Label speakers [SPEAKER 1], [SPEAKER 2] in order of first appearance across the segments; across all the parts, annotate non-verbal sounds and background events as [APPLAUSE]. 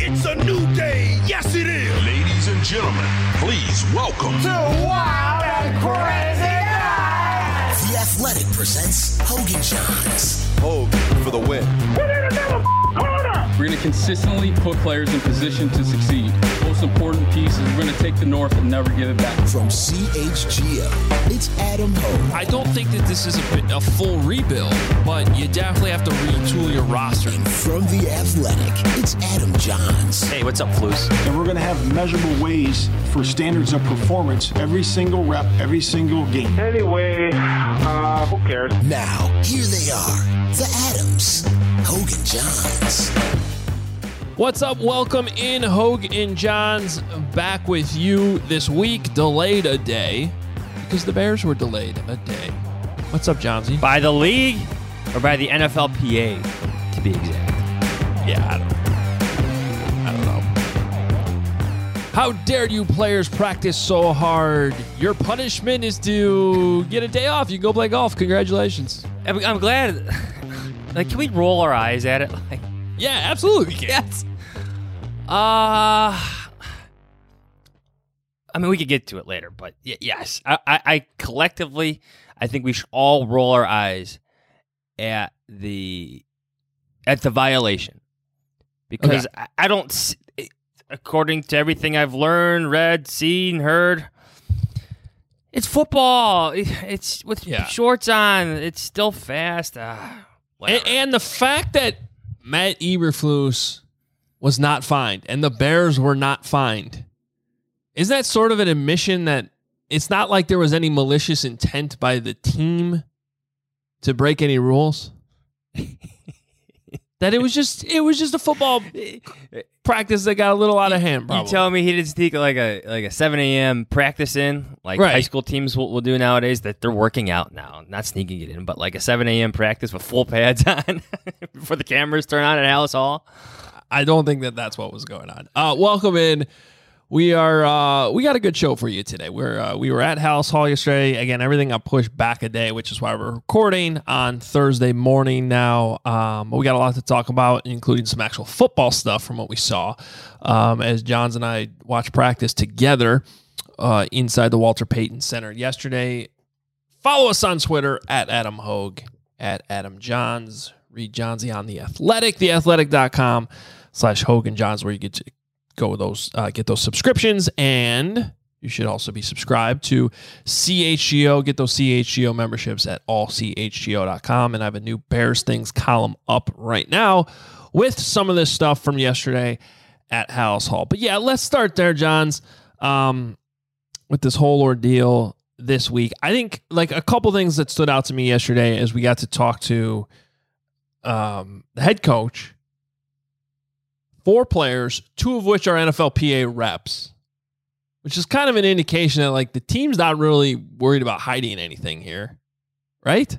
[SPEAKER 1] It's a new day. Yes, it is.
[SPEAKER 2] Ladies and gentlemen, please welcome to
[SPEAKER 3] wild and crazy
[SPEAKER 4] The Athletic presents Hogan Johns.
[SPEAKER 1] Hoge for the win.
[SPEAKER 5] We're going to consistently put players in position to succeed. Most important piece is we're going to take the North and never give it back.
[SPEAKER 4] From CHGO, it's Adam Hoge.
[SPEAKER 6] I don't think that this is a, bit- a full rebuild, but you definitely have to retool your roster.
[SPEAKER 4] And from The Athletic, it's Adam Jahns.
[SPEAKER 6] Hey, what's up, Flus?
[SPEAKER 7] and we're going to have measurable ways for standards of performance every single rep, every single game.
[SPEAKER 8] Anyway, uh, who cares?
[SPEAKER 4] Now, here they are, the Adams, Hoge and Jahns.
[SPEAKER 9] What's up? Welcome in, Hoge and Jahns, back with you this week. Delayed a day because the Bears were delayed a day. What's up, Jahnsy?
[SPEAKER 10] By the league or by the NFLPA, to be exact.
[SPEAKER 9] Yeah, I don't, I don't know. How dare you players practice so hard? Your punishment is to get a day off. You can go play golf. Congratulations.
[SPEAKER 10] I'm, I'm glad. Like, can we roll our eyes at it? [LAUGHS] Like,
[SPEAKER 9] Yeah, absolutely.
[SPEAKER 10] yes. Uh, I mean, we could get to it later, but y- yes, I, I, I collectively, I think we should all roll our eyes at the at the violation because I, I don't. According to everything I've learned, read, seen, heard, it's football. It's with
[SPEAKER 9] Yeah.
[SPEAKER 10] shorts on. It's still fast. Ah, whatever.
[SPEAKER 9] And, and the fact that Matt Eberflus was not fined and the Bears were not fined, is that sort of an admission that it's not like there was any malicious intent by the team to break any rules? [LAUGHS] that it was just it was just a football practice that got a little out of hand.
[SPEAKER 10] You
[SPEAKER 9] Probably.
[SPEAKER 10] tell me he didn't sneak like a like a seven a.m. practice in, like
[SPEAKER 9] Right.
[SPEAKER 10] high school teams will, will do nowadays. That they're working out now, not sneaking it in, but like a seven a.m. practice with full pads [LAUGHS] on before the cameras turn on at Halas Hall.
[SPEAKER 9] I don't think that that's what was going on. Uh, welcome in. We are uh, we got a good show for you today. We're uh, we were at Halas Hall yesterday. Again, everything got pushed back a day, which is why we're recording on Thursday morning now. Um, but we got a lot to talk about, including some actual football stuff from what we saw um, as Jahns and I watched practice together uh, inside the Walter Payton Center yesterday. Follow us on Twitter at Adam Hoge, at Adam Jahns. Read Jahnsy on The Athletic, theathletic.com slash Hoge and Jahns, where you get to go with those, uh, get those subscriptions. And you should also be subscribed to CHGO. Get those CHGO memberships at allchgo.com. And I have a new Bears Things column up right now with some of this stuff from yesterday at Halas Hall. But yeah, let's start there, Jahns, um, with this whole ordeal this week. I think like a couple things that stood out to me yesterday as we got to talk to um, the head coach, four players, two of which are NFLPA reps, which is kind of an indication that like the team's not really worried about hiding anything here, right? Is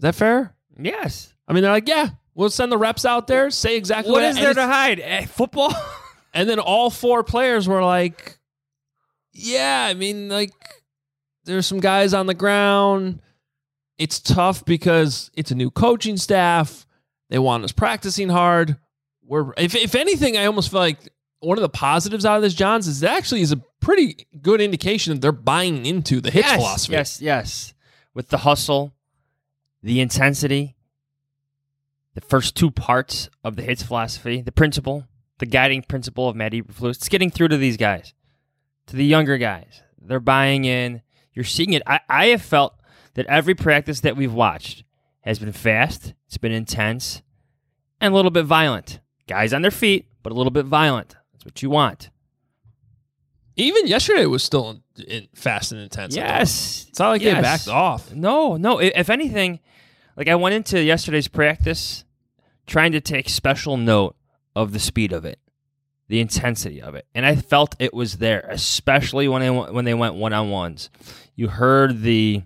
[SPEAKER 9] that fair?
[SPEAKER 10] Yes.
[SPEAKER 9] I mean, they're like, yeah, we'll send the reps out there, say exactly
[SPEAKER 10] What
[SPEAKER 9] what
[SPEAKER 10] is there to hide? Eh, football. [LAUGHS]
[SPEAKER 9] and then all four players were like, yeah, I mean, like, there's some guys on the ground. It's tough because it's a new coaching staff. They want us practicing hard. We're, if, if anything, I almost feel like one of the positives out of this, Jahns, is it actually is a pretty good indication that they're buying into the hits
[SPEAKER 10] yes,
[SPEAKER 9] philosophy.
[SPEAKER 10] Yes, yes. With the hustle, the intensity, the first two parts of the hits philosophy, the principle, the guiding principle of Matt Eberflus. It's getting through to these guys, to the younger guys. They're buying in. You're seeing it. I, I have felt that every practice that we've watched has been fast, it's been intense, and a little bit violent. Guys on their feet, but a little bit violent. That's what you want.
[SPEAKER 9] Even yesterday was still in, in fast and intense.
[SPEAKER 10] Yes.
[SPEAKER 9] It's not like
[SPEAKER 10] Yes.
[SPEAKER 9] they backed off.
[SPEAKER 10] No, no. If anything, Like I went into yesterday's practice trying to take special note of the speed of it, the intensity of it, and I felt it was there, especially when I when they went one on ones. You heard the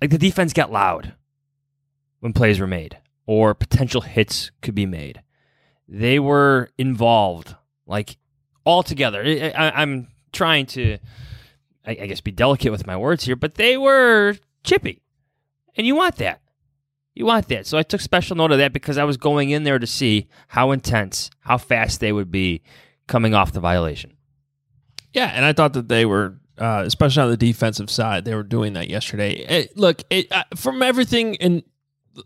[SPEAKER 10] like the defense got loud when plays were made or potential hits could be made. They were involved, like all together. I, I'm trying to, I, I guess, be delicate with my words here, but they were chippy, and you want that. You want that. So I took special note of that because I was going in there to see how intense, how fast they would be coming off the violation.
[SPEAKER 9] Yeah, and I thought that they were, uh, especially on the defensive side, they were doing that yesterday. It, look, it, uh, from everything, and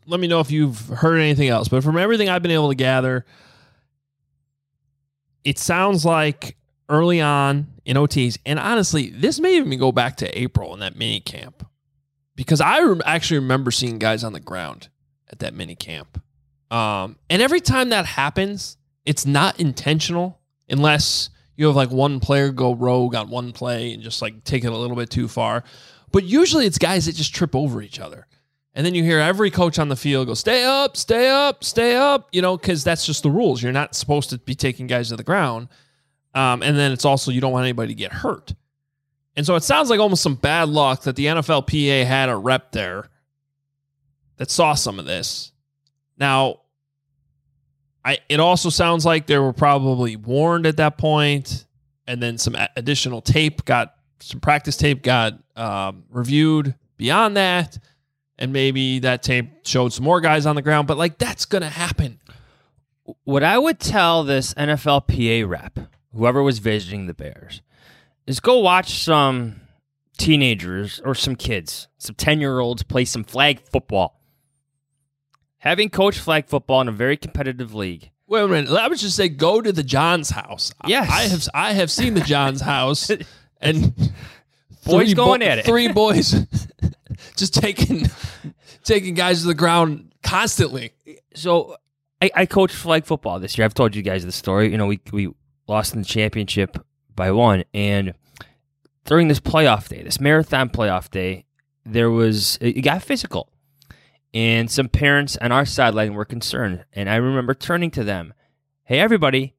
[SPEAKER 9] let me know if you've heard anything else, but from everything I've been able to gather, it sounds like early on in OTAs, and honestly, this may even go back to April in that mini camp because I rem- actually remember seeing guys on the ground at that mini camp. Um, and every time that happens, it's not intentional unless you have like one player go rogue on one play and just like take it a little bit too far. But usually it's guys that just trip over each other. And then you hear every coach on the field go, stay up, stay up, stay up, you know, because that's just the rules. You're not supposed to be taking guys to the ground. Um, and then it's also, you don't want anybody to get hurt. And so it sounds like almost some bad luck that the NFLPA had a rep there that saw some of this. Now, I it also sounds like they were probably warned at that point, and then some additional tape got some practice tape got um, reviewed beyond that, and maybe that tape showed some more guys on the ground. But like that's gonna happen.
[SPEAKER 10] What I would tell this NFLPA rep, whoever was visiting the Bears, is go watch some teenagers or some kids, some 10 year olds play some flag football. Having coached flag football in a very competitive league.
[SPEAKER 9] Wait a minute. I would just say go to the John's house.
[SPEAKER 10] Yes.
[SPEAKER 9] I have I have seen the John's house [LAUGHS] and
[SPEAKER 10] boys going
[SPEAKER 9] bo-
[SPEAKER 10] at it.
[SPEAKER 9] Three boys [LAUGHS] just taking [LAUGHS] taking guys to the ground constantly.
[SPEAKER 10] So I, I coached flag football this year. I've told you guys the story. You know, we we lost in the championship by one. And during this playoff day, this marathon playoff day, there was it got physical. And some parents on our sideline were concerned. And I remember turning to them, Hey everybody,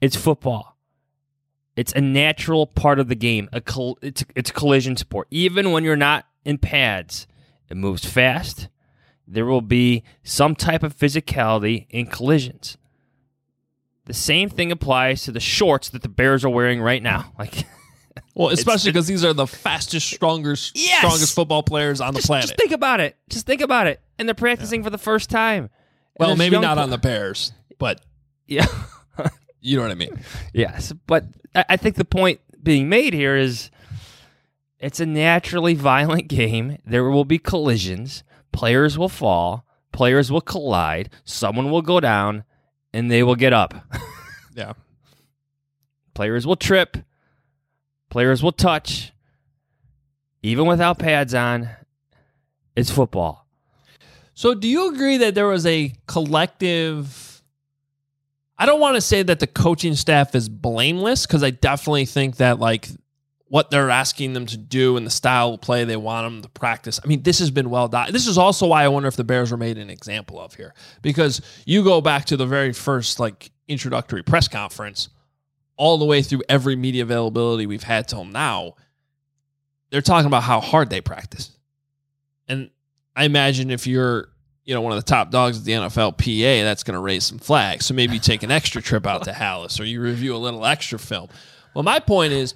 [SPEAKER 10] it's football. It's a natural part of the game. A it's it's a collision sport. Even when you're not in pads, it moves fast. There will be some type of physicality in collisions. The same thing applies to the shorts that the Bears are wearing right now. [LAUGHS] Like,
[SPEAKER 9] well, especially because these are the fastest, strongest,
[SPEAKER 10] Yes!
[SPEAKER 9] strongest football players on the planet.
[SPEAKER 10] just think about it. Just think about it. And they're practicing for the first time. And
[SPEAKER 9] well, maybe not on the Bears, but
[SPEAKER 10] Yeah.
[SPEAKER 9] you know what I mean. [LAUGHS]
[SPEAKER 10] yes. But I think the point being made here is it's a naturally violent game. There will be collisions. Players will fall. Players will collide. Someone will go down and they will get up. [LAUGHS]
[SPEAKER 9] Yeah.
[SPEAKER 10] Players will trip. Players will touch. Even without pads on, it's football.
[SPEAKER 9] So, do you agree that there was a collective? I don't want to say that the coaching staff is blameless because I definitely think that like what they're asking them to do and the style of play they want them to practice. I mean, this has been well done. This is also why I wonder if the Bears were made an example of here because you go back to the very first like introductory press conference, all the way through every media availability we've had till now. They're talking about how hard they practice, and I imagine if you're, you know, one of the top dogs at the NFL PA, that's going to raise some flags. So maybe you take an extra trip out to Halas or you review a little extra film. Well, my point is,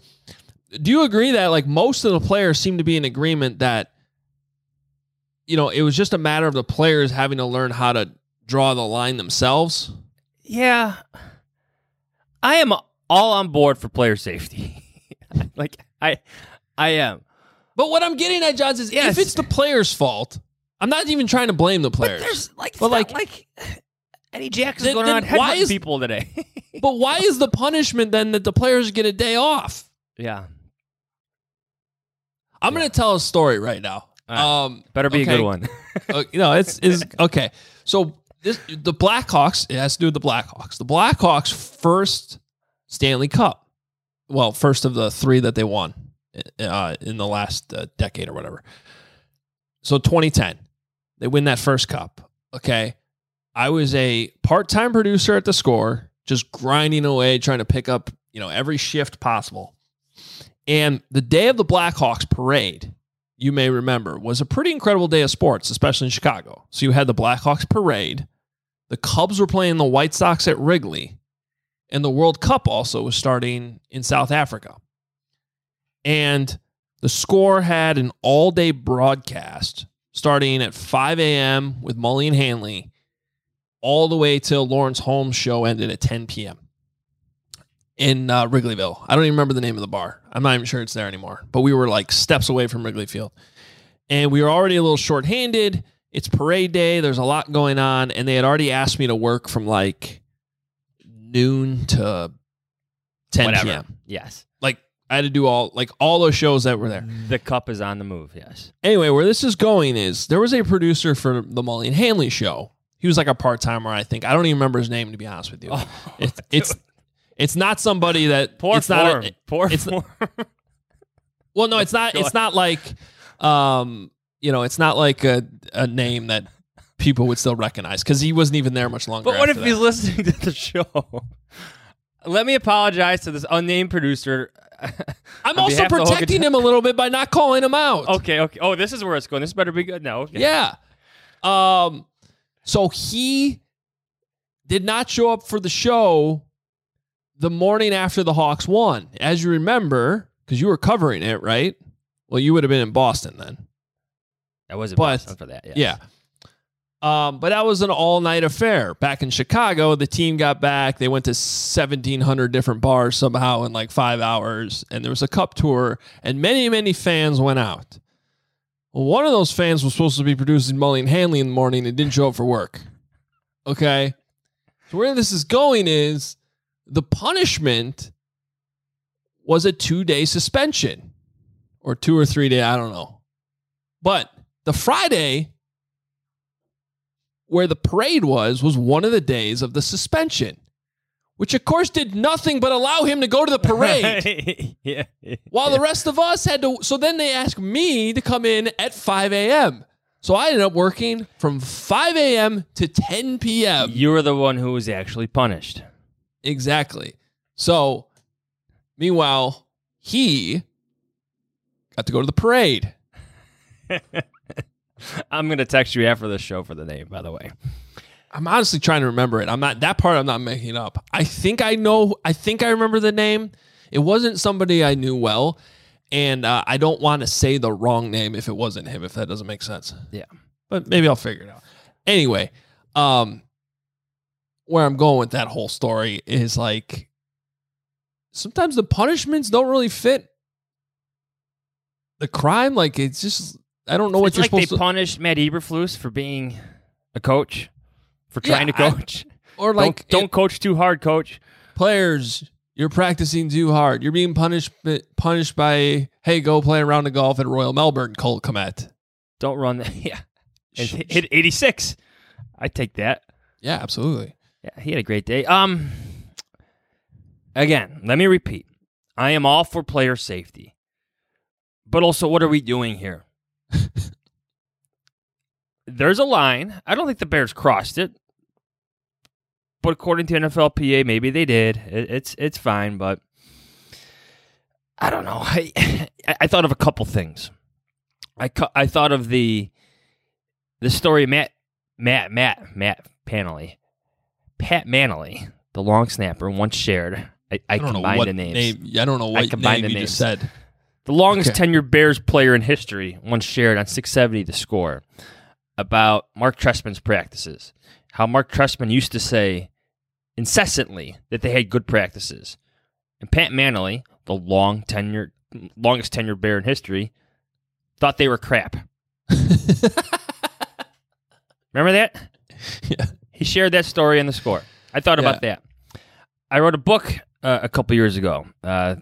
[SPEAKER 9] do you agree that like most of the players seem to be in agreement that, you know, it was just a matter of the players having to learn how to draw the line themselves?
[SPEAKER 10] Yeah. I am all on board for player safety. [LAUGHS] like I I am.
[SPEAKER 9] But what I'm getting at, Jahns, is
[SPEAKER 10] Yes.
[SPEAKER 9] if it's the player's fault, I'm not even trying to blame the players.
[SPEAKER 10] But there's like
[SPEAKER 9] But, like-
[SPEAKER 10] like Eddie Jackson's
[SPEAKER 9] Then-
[SPEAKER 10] going around
[SPEAKER 9] is-
[SPEAKER 10] people today. [LAUGHS]
[SPEAKER 9] but why is the punishment then that the players get a day off?
[SPEAKER 10] yeah.
[SPEAKER 9] I'm going to tell a story right now. Um,
[SPEAKER 10] Better be a good one. [LAUGHS]
[SPEAKER 9] uh, know, it's is [LAUGHS] okay. So this the Blackhawks. It has to do with the Blackhawks. The Blackhawks first Stanley Cup. Well, first of the three that they won uh, in the last uh, decade or whatever. So 2010, They win that first cup. Okay. I was a part time producer at the score, just grinding away, trying to pick up, you know, every shift possible. And the day of the Blackhawks parade, you may remember, was a pretty incredible day of sports, especially in Chicago. So you had the Blackhawks parade, the Cubs were playing the White Sox at Wrigley, and the World Cup also was starting in South Africa. And the score had an all day broadcast starting at 5 a.m. with Mully and Hanley all the way till Lawrence Holmes' show ended at 10 p.m. in uh, Wrigleyville. I don't even remember the name of the bar. I'm not even sure it's there anymore, but we were like steps away from Wrigley Field. And we were already a little shorthanded. It's parade day. There's a lot going on. And they had already asked me to work from like noon to 10
[SPEAKER 10] Whatever.
[SPEAKER 9] p.m.
[SPEAKER 10] Yes.
[SPEAKER 9] Like I had to do all like all those shows that were there.
[SPEAKER 10] The cup is on the move. Yes.
[SPEAKER 9] Anyway, where this is going is there was a producer for the Mully and Hanley show. He was like a part timer, I think. I don't even remember his name to be honest with you. it's it's [LAUGHS] it's not somebody that [LAUGHS]
[SPEAKER 10] Poor
[SPEAKER 9] it's not
[SPEAKER 10] form.
[SPEAKER 9] a,
[SPEAKER 10] Poor
[SPEAKER 9] it's
[SPEAKER 10] form. [LAUGHS]
[SPEAKER 9] well no [LAUGHS] it's not it's not like um you know it's not like a, a name that people would still recognize because he wasn't even there much longer.
[SPEAKER 10] But what if
[SPEAKER 9] after
[SPEAKER 10] he's listening to the show? Let me apologize to this unnamed producer.
[SPEAKER 9] I'm also
[SPEAKER 10] behalf of Hogan-
[SPEAKER 9] protecting him a little bit by not calling him out.
[SPEAKER 10] Okay, okay. Oh, this is where it's going. This better be good now. Okay.
[SPEAKER 9] Yeah. Um so he did not show up for the show the morning after the Hawks won. As you remember, because you were covering it, right? Well, you would have been in Boston then.
[SPEAKER 10] I was in
[SPEAKER 9] But-
[SPEAKER 10] Boston for that. Yes.
[SPEAKER 9] Yeah. Um, but that was an all night affair. Back in Chicago, the team got back. They went to 1,700 different bars somehow in like five hours. And there was a cup tour, and many, many fans went out. Well, one of those fans was supposed to be producing Mully and Hanley in the morning and didn't show up for work. Okay. So where this is going is the punishment was a two day suspension or two or three day, I don't know. But the Friday where the parade was was one of the days of the suspension, which of course did nothing but allow him to go to the [LAUGHS] parade.
[SPEAKER 10] yeah.
[SPEAKER 9] While the rest of us had to, so then they asked me to come in at 5 a.m. So I ended up working from 5 a.m. to 10 p.m.
[SPEAKER 10] You were the one who was actually punished.
[SPEAKER 9] Exactly. So, meanwhile, he got to go to the parade. [LAUGHS]
[SPEAKER 10] I'm gonna text you after the show for the name, by the way.
[SPEAKER 9] I'm honestly trying to remember it. I'm not that part. I'm not making up. I think I know. I think I remember the name. It wasn't somebody I knew well, and uh, I don't want to say the wrong name if it wasn't him. If that doesn't make sense.
[SPEAKER 10] Yeah.
[SPEAKER 9] but maybe I'll figure it out. Anyway, um, where I'm going with that whole story is like sometimes the punishments don't really fit the crime. Like it's just I don't know what
[SPEAKER 10] it's
[SPEAKER 9] you're
[SPEAKER 10] like they
[SPEAKER 9] supposed to
[SPEAKER 10] punished Matt Eberflus for being a coach, for trying
[SPEAKER 9] Yeah,
[SPEAKER 10] to
[SPEAKER 9] I-
[SPEAKER 10] coach.
[SPEAKER 9] or like
[SPEAKER 10] don't, don't coach too hard, coach.
[SPEAKER 9] players. You're practicing too hard. You're being punished punished by hey, go play a round of golf at Royal Melbourne. Cole Kmet.
[SPEAKER 10] Don't run that. [LAUGHS] Yeah, and hit 86. I take that.
[SPEAKER 9] Yeah, absolutely.
[SPEAKER 10] Yeah, he had a great day. Um, again, let me repeat: I am all for player safety, but also, what are we doing here? [LAUGHS] There's a line. I don't think the Bears crossed it, but according to NFLPA, maybe they did. It, it's it's fine, but I don't know. I [LAUGHS] I thought of a couple things. I cu- I thought of the the story Matt Matt Matt Matt Panelly. Pat Mannelly, the long snapper, once shared. I, I,
[SPEAKER 9] don't know
[SPEAKER 10] combined
[SPEAKER 9] what
[SPEAKER 10] the names.
[SPEAKER 9] name- I don't know what I
[SPEAKER 10] combined
[SPEAKER 9] name
[SPEAKER 10] the
[SPEAKER 9] you just said.
[SPEAKER 10] The longest
[SPEAKER 9] Okay.
[SPEAKER 10] tenured Bears player in history once shared on 670 The Score about Mark Trestman's practices. How Mark Trestman used to say incessantly that they had good practices. And Pat Mannelly, the long tenured, longest tenured Bear in history, thought they were crap. [LAUGHS] Remember that?
[SPEAKER 9] Yeah.
[SPEAKER 10] He shared that story in the score. I thought about that. I wrote a book uh, a couple years ago, uh,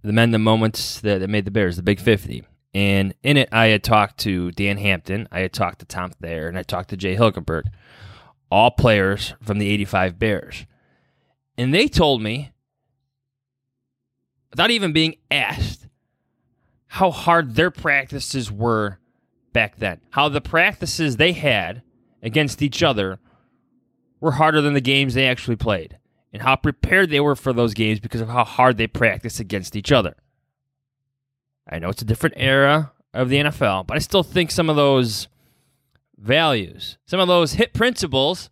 [SPEAKER 10] The Men, the Moments that, that Made the Bears, the Big 50. And in it, I had talked to Dan Hampton, I had talked to Tom Thayer, and I talked to Jay Hilgenberg, all players from the 85 Bears. And they told me, without even being asked, how hard their practices were back then. How the practices they had against each other were harder than the games they actually played, and how prepared they were for those games because of how hard they practiced against each other. I know it's a different era of the NFL, but I still think some of those values, some of those hit principles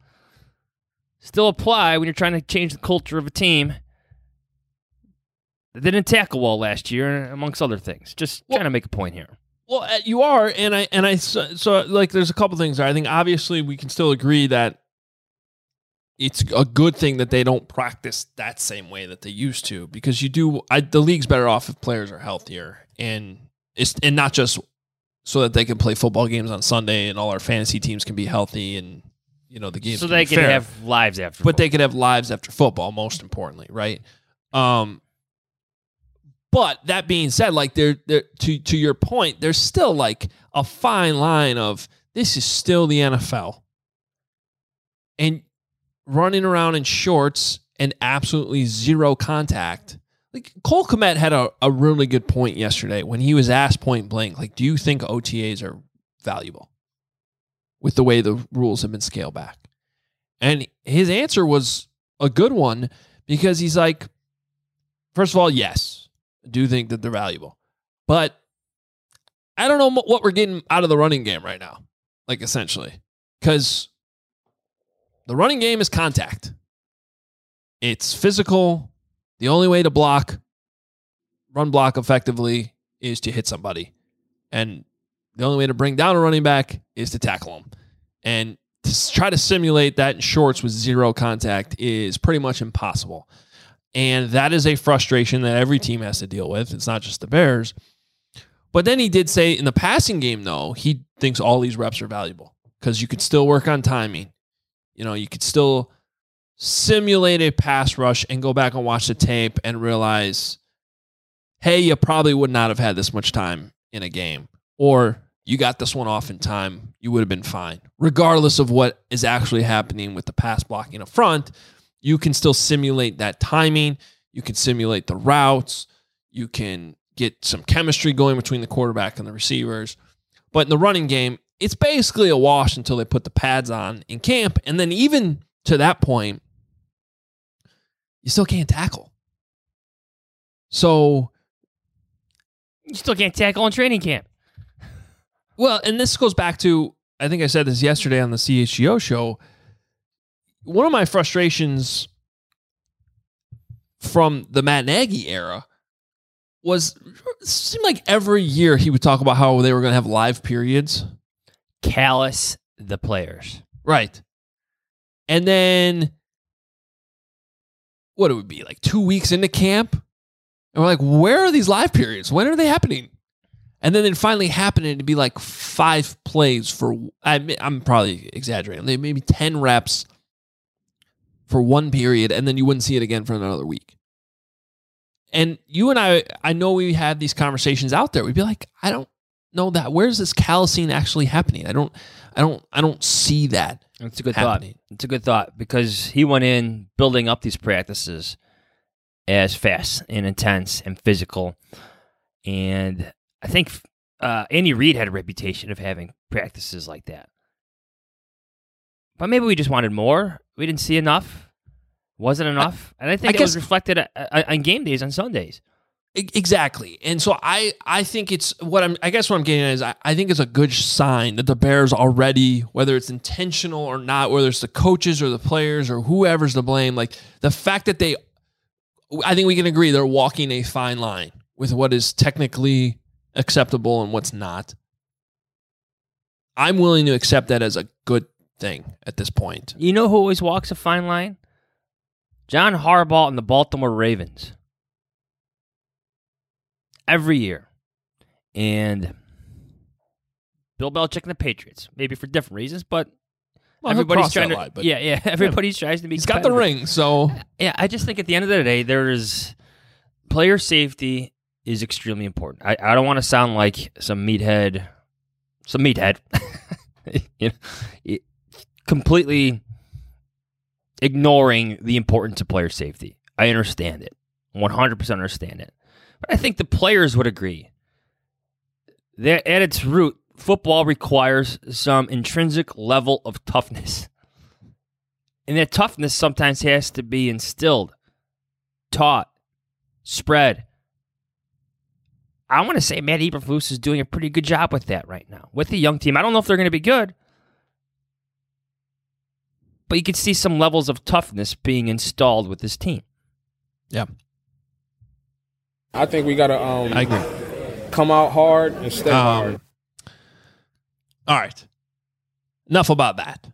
[SPEAKER 10] still apply when you're trying to change the culture of a team that didn't tackle well last year, amongst other things. Just well, trying to make a point here.
[SPEAKER 9] Well, uh, you are, and I and I so, so like there's a couple things there. I think obviously we can still agree that it's a good thing that they don't practice that same way that they used to because you do. I, the league's better off if players are healthier and it's and not just so that they can play football games on Sunday and all our fantasy teams can be healthy and you know the games
[SPEAKER 10] so they can
[SPEAKER 9] fair.
[SPEAKER 10] have lives after
[SPEAKER 9] but
[SPEAKER 10] football.
[SPEAKER 9] they can have lives after football most importantly right um but that being said like there there to to your point there's still like a fine line of this is still the NFL and running around in shorts and absolutely zero contact like Cole Kmet had a, a really good point yesterday when he was asked point blank, like, do you think OTAs are valuable with the way the rules have been scaled back? And his answer was a good one because he's like, first of all, yes, I do think that they're valuable. But I don't know what we're getting out of the running game right now, like essentially, because the running game is contact. It's physical, the only way to block, run block effectively, is to hit somebody. And the only way to bring down a running back is to tackle him. And to try to simulate that in shorts with zero contact is pretty much impossible. And that is a frustration that every team has to deal with. It's not just the Bears. But then he did say in the passing game, though, he thinks all these reps are valuable because you could still work on timing. You know, you could still simulate a pass rush and go back and watch the tape and realize, hey, you probably would not have had this much time in a game. Or you got this one off in time, you would have been fine. Regardless of what is actually happening with the pass blocking up front, you can still simulate that timing. You can simulate the routes. You can get some chemistry going between the quarterback and the receivers. But in the running game, it's basically a wash until they put the pads on in camp. And then, even to that point, you still can't tackle. So
[SPEAKER 10] you still can't tackle in training camp.
[SPEAKER 9] Well, and this goes back to I think I said this yesterday on the CHGO show. One of my frustrations from the Matt Nagy era was it seemed like every year he would talk about how they were going to have live periods.
[SPEAKER 10] Callous the players.
[SPEAKER 9] Right. And then what it would be like two weeks into camp. And we're like, where are these live periods? When are they happening? And then it finally happened, and it'd be like five plays for, I, I'm probably exaggerating, maybe 10 reps for one period, and then you wouldn't see it again for another week. And you and I, I know we had these conversations out there. We'd be like, I don't know that. Where's this callousing actually happening? I don't, I don't, I don't see that.
[SPEAKER 10] It's a good
[SPEAKER 9] happening.
[SPEAKER 10] thought. It's a good thought because he went in building up these practices as fast and intense and physical, and I think uh, Andy Reid had a reputation of having practices like that. But maybe we just wanted more. We didn't see enough. Wasn't enough, and I think
[SPEAKER 9] I
[SPEAKER 10] it
[SPEAKER 9] guess-
[SPEAKER 10] was reflected uh, uh, on game days on Sundays.
[SPEAKER 9] Exactly. And so I, I think it's what I'm, I guess what I'm getting at is I, I think it's a good sign that the Bears already, whether it's intentional or not, whether it's the coaches or the players or whoever's to blame, like the fact that they, I think we can agree they're walking a fine line with what is technically acceptable and what's not. I'm willing to accept that as a good thing at this point.
[SPEAKER 10] You know who always walks a fine line? John Harbaugh and the Baltimore Ravens. Every year. And Bill Belichick and the Patriots. Maybe for different reasons, but
[SPEAKER 9] Well,
[SPEAKER 10] everybody's trying to
[SPEAKER 9] line,
[SPEAKER 10] Yeah, yeah. [LAUGHS] Everybody's tries to be
[SPEAKER 9] He's got the ring, so
[SPEAKER 10] Yeah, I just think at the end of the day, there is player safety is extremely important. I, I don't want to sound like some meathead, some meathead, [LAUGHS] you know, it- completely ignoring the importance of player safety. I understand it, one hundred percent understand it, but I think the players would agree that at its root, football requires some intrinsic level of toughness. And that toughness sometimes has to be instilled, taught, spread. I want to say Matt Eberflus is doing a pretty good job with that right now with the young team. I don't know if they're going to be good, but you can see some levels of toughness being installed with this team.
[SPEAKER 9] Yeah.
[SPEAKER 11] I think we got to um,
[SPEAKER 9] I agree.
[SPEAKER 11] come out hard and stay
[SPEAKER 9] Um,
[SPEAKER 11] hard.
[SPEAKER 9] All right. Enough about that.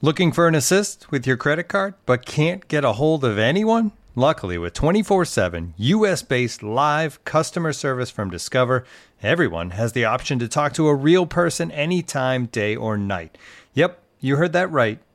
[SPEAKER 12] Looking for an assist with your credit card but can't get a hold of anyone? Luckily, with 24 7 US based live customer service from Discover, everyone has the option to talk to a real person anytime, day or night. Yep, you heard that right.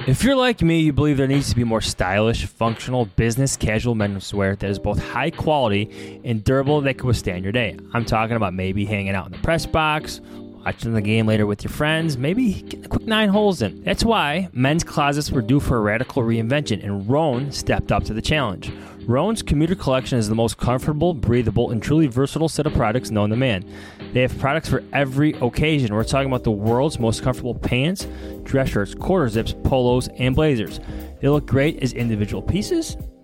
[SPEAKER 10] If you're like me, you believe there needs to be more stylish, functional, business casual menswear that is both high quality and durable that can withstand your day. I'm talking about maybe hanging out in the press box, watching the game later with your friends, maybe getting a quick nine holes in. That's why men's closets were due for a radical reinvention, and Rhone stepped up to the challenge. Rhone's commuter collection is the most comfortable, breathable, and truly versatile set of products known to man. They have products for every occasion. We're talking about the world's most comfortable pants, dress shirts, quarter zips, polos, and blazers. They look great as individual pieces,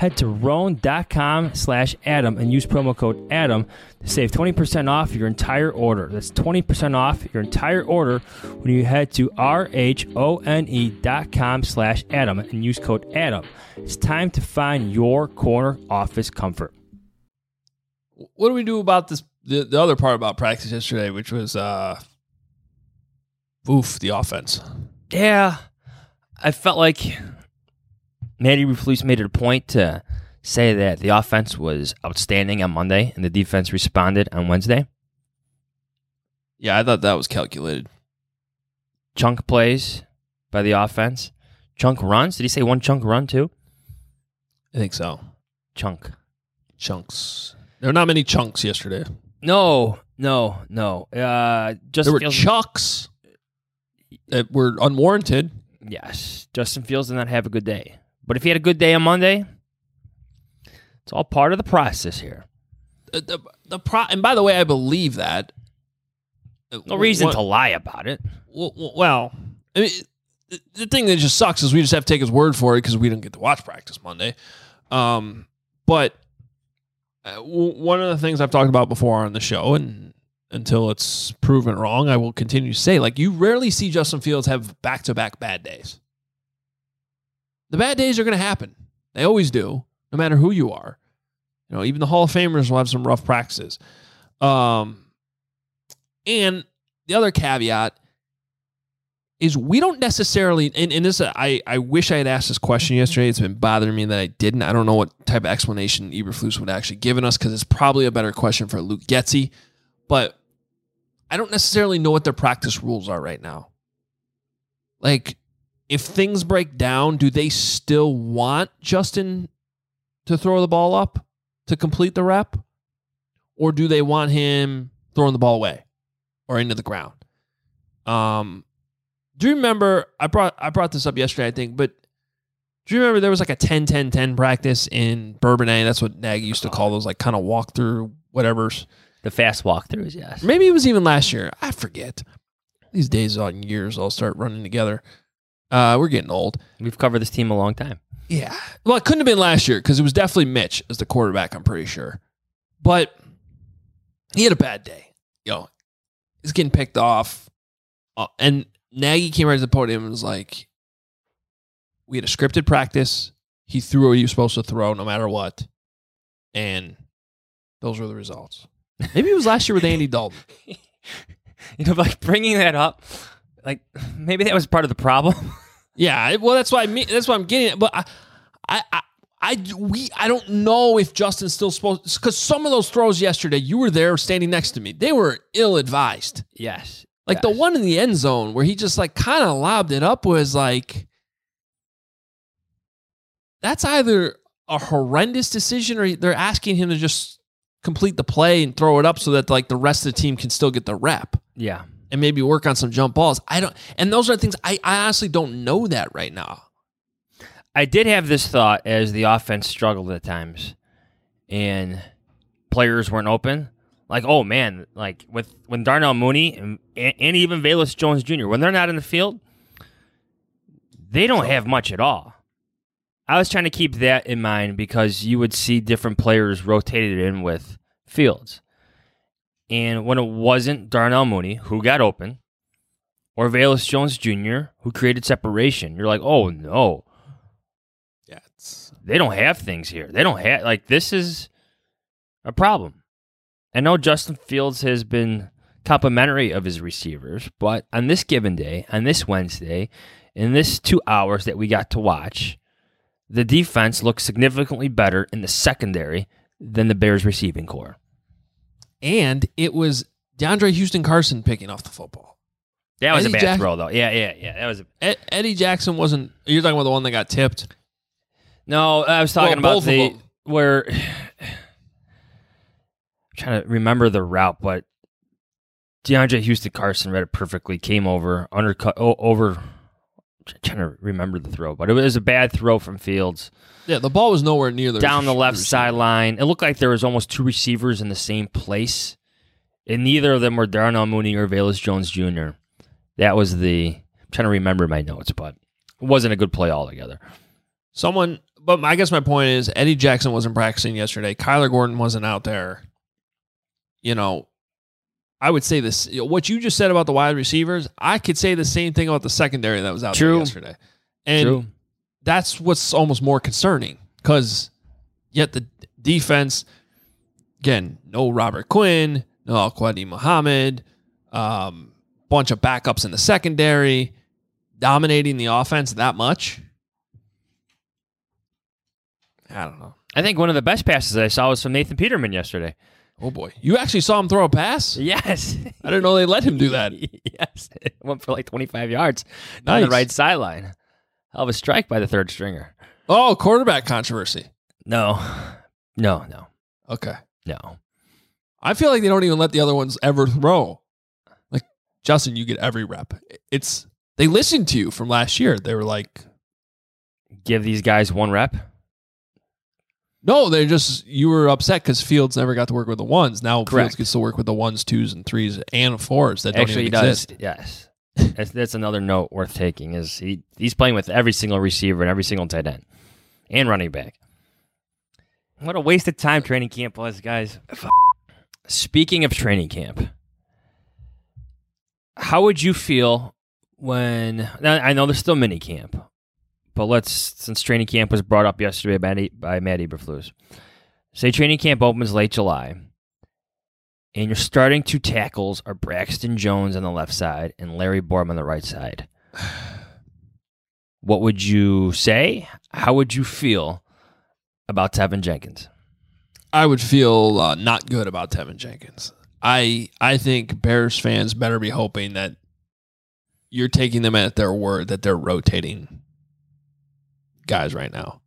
[SPEAKER 10] Head to rhone.com slash Adam and use promo code Adam to save 20% off your entire order. That's 20% off your entire order when you head to R-H-O-N-E.com slash Adam and use code Adam. It's time to find your corner office comfort.
[SPEAKER 9] What do we do about this? The, the other part about practice yesterday, which was, uh, oof, the offense.
[SPEAKER 10] Yeah, I felt like Matt Eberflus made it a point to say that the offense was outstanding on Monday and the defense responded on Wednesday.
[SPEAKER 9] Yeah, I thought that was calculated.
[SPEAKER 10] Chunk plays by the offense. Chunk runs. Did he say one chunk run too?
[SPEAKER 9] I think so.
[SPEAKER 10] Chunk.
[SPEAKER 9] Chunks. There were not many chunks yesterday.
[SPEAKER 10] No, no, no. Uh, just
[SPEAKER 9] there were chucks that were unwarranted.
[SPEAKER 10] Yes, Justin Fields did not have a good day. But if he had a good day on Monday, it's all part of the process here.
[SPEAKER 9] The, the, the pro- and by the way, I believe that.
[SPEAKER 10] No reason to lie about it.
[SPEAKER 9] Well, I mean, the, the thing that just sucks is we just have to take his word for it because we didn't get to watch practice Monday. Um, but uh, one of the things I've talked about before on the show, and until it's proven wrong, I will continue to say, like, you rarely see Justin Fields have back to back bad days. The bad days are going to happen. They always do, no matter who you are. You know, even the Hall of Famers will have some rough practices. Um, and the other caveat is we don't necessarily, and, and this, I, I wish I had asked this question yesterday. It's been bothering me that I didn't. I don't know what type of explanation Eberflus would actually given us because it's probably a better question for Luke Getsy. But I don't necessarily know what their practice rules are right now. Like, if things break down, do they still want Justin to throw the ball up to complete the rep? Or do they want him throwing the ball away or into the ground? Um, do you remember I brought I brought this up yesterday, I think, but do you remember there was like a 10 10 10 practice in Bourbonnais? That's what Nagy used to call those like kind of walkthrough whatever's.
[SPEAKER 10] The fast walkthroughs, yes.
[SPEAKER 9] Maybe it was even last year. I forget. These days on years all start running together. Uh, we're getting old.
[SPEAKER 10] We've covered this team a long time.
[SPEAKER 9] Yeah. Well, it couldn't have been last year because it was definitely Mitch as the quarterback, I'm pretty sure. But he had a bad day. You know, he's getting picked off. Uh, and Nagy came right to the podium and was like, We had a scripted practice. He threw what he was supposed to throw no matter what. And those were the results. Maybe it was last year with Andy Dalton. [LAUGHS]
[SPEAKER 10] You know, like bringing that up, like maybe that was part of the problem. [LAUGHS]
[SPEAKER 9] Yeah, well, that's why I mean. That's why I'm getting it. But I, I, I, I, we, I don't know if Justin's still supposed because some of those throws yesterday, you were there standing next to me. They were ill advised.
[SPEAKER 10] yes.
[SPEAKER 9] Like the one in the end zone where he just like kind of lobbed it up was like, that's either a horrendous decision or they're asking him to just complete the play and throw it up so that like the rest of the team can still get the rep
[SPEAKER 10] Yeah.
[SPEAKER 9] And maybe work on some jump balls. I don't, and those are things I, I honestly don't know that right now.
[SPEAKER 10] I did have this thought as the offense struggled at times and players weren't open. Like, oh man, like with when Darnell Mooney and, and even Velus Jones Jr., when they're not in the field, they don't have much at all. I was trying to keep that in mind because you would see different players rotated in with Fields. And when it wasn't Darnell Mooney who got open, or Velus Jones Jr., who created separation, you're like, oh no.
[SPEAKER 9] Yeah, it's
[SPEAKER 10] They don't have things here. They don't have, like, this is a problem. I know Justin Fields has been complimentary of his receivers, but on this given day, on this Wednesday, in this two hours that we got to watch, the defense looks significantly better in the secondary than the Bears receiving corps.
[SPEAKER 9] And it was DeAndre Houston Carson picking off the football.
[SPEAKER 10] That was
[SPEAKER 9] Eddie
[SPEAKER 10] a bad
[SPEAKER 9] Jack-
[SPEAKER 10] throw, though. Yeah, yeah, yeah. That was a,
[SPEAKER 9] Ed, Eddie Jackson wasn't. You're talking about the one that got tipped.
[SPEAKER 10] no. I was talking
[SPEAKER 9] Well,
[SPEAKER 10] about the where. [SIGHS] I'm trying to remember the route, but DeAndre Houston Carson read it perfectly. Came over, undercut, oh, over. Trying to remember the throw, but it was a bad throw from Fields
[SPEAKER 9] Yeah, the ball was nowhere near the
[SPEAKER 10] down the left sideline. It looked like there was almost two receivers in the same place, and neither of them were Darnell Mooney or Velus Jones Jr. That was the. I'm trying to remember my notes, but it wasn't a good play altogether.
[SPEAKER 9] Someone, but I guess my point is Eddie Jackson wasn't practicing yesterday. Kyler Gordon wasn't out there. You know, I would say this. What you just said about the wide receivers, I could say the same thing about the secondary that was out
[SPEAKER 10] True.
[SPEAKER 9] there yesterday. And
[SPEAKER 10] True.
[SPEAKER 9] that's what's almost more concerning because yet the defense, again, no Robert Quinn, no Al-Quadin Muhammad, um, bunch of backups in the secondary, dominating the offense that much. I don't know.
[SPEAKER 10] I think one of the best passes I saw was from Nathan Peterman yesterday.
[SPEAKER 9] Oh boy, you actually saw him throw a pass?
[SPEAKER 10] Yes.
[SPEAKER 9] I didn't know they let him do that. [LAUGHS]
[SPEAKER 10] yes. It went for like 25 yards down the right sideline. Hell of a strike by the third stringer.
[SPEAKER 9] Oh, quarterback controversy.
[SPEAKER 10] No. No, no,
[SPEAKER 9] Okay.
[SPEAKER 10] no.
[SPEAKER 9] I feel like they don't even let the other ones ever throw. Like Justin, you get every rep. It's they listened to you from last year. They were like,
[SPEAKER 10] Give these guys one rep.
[SPEAKER 9] no, they're just you were upset because Fields never got to work with the ones. Now Fields gets to work with the ones, twos, and threes and fours that don't
[SPEAKER 10] Actually, he
[SPEAKER 9] even
[SPEAKER 10] does.
[SPEAKER 9] exist.
[SPEAKER 10] Yes. that's, that's another note worth taking is he, he's playing with every single receiver and every single tight end and running back. What a waste of time training camp was, guys. Speaking of training camp, how would you feel when now, I know there's still mini camp, but let's since training camp was brought up yesterday by Matt, by Matt Eberflus. Say training camp opens late July, and your starting two tackles are Braxton Jones on the left side and Larry Borom on the right side. What would you say? How would you feel about Tevin Jenkins?
[SPEAKER 9] I would feel uh, not good about Tevin Jenkins. I I think Bears fans better be hoping that you're taking them at their word that they're rotating guys right now.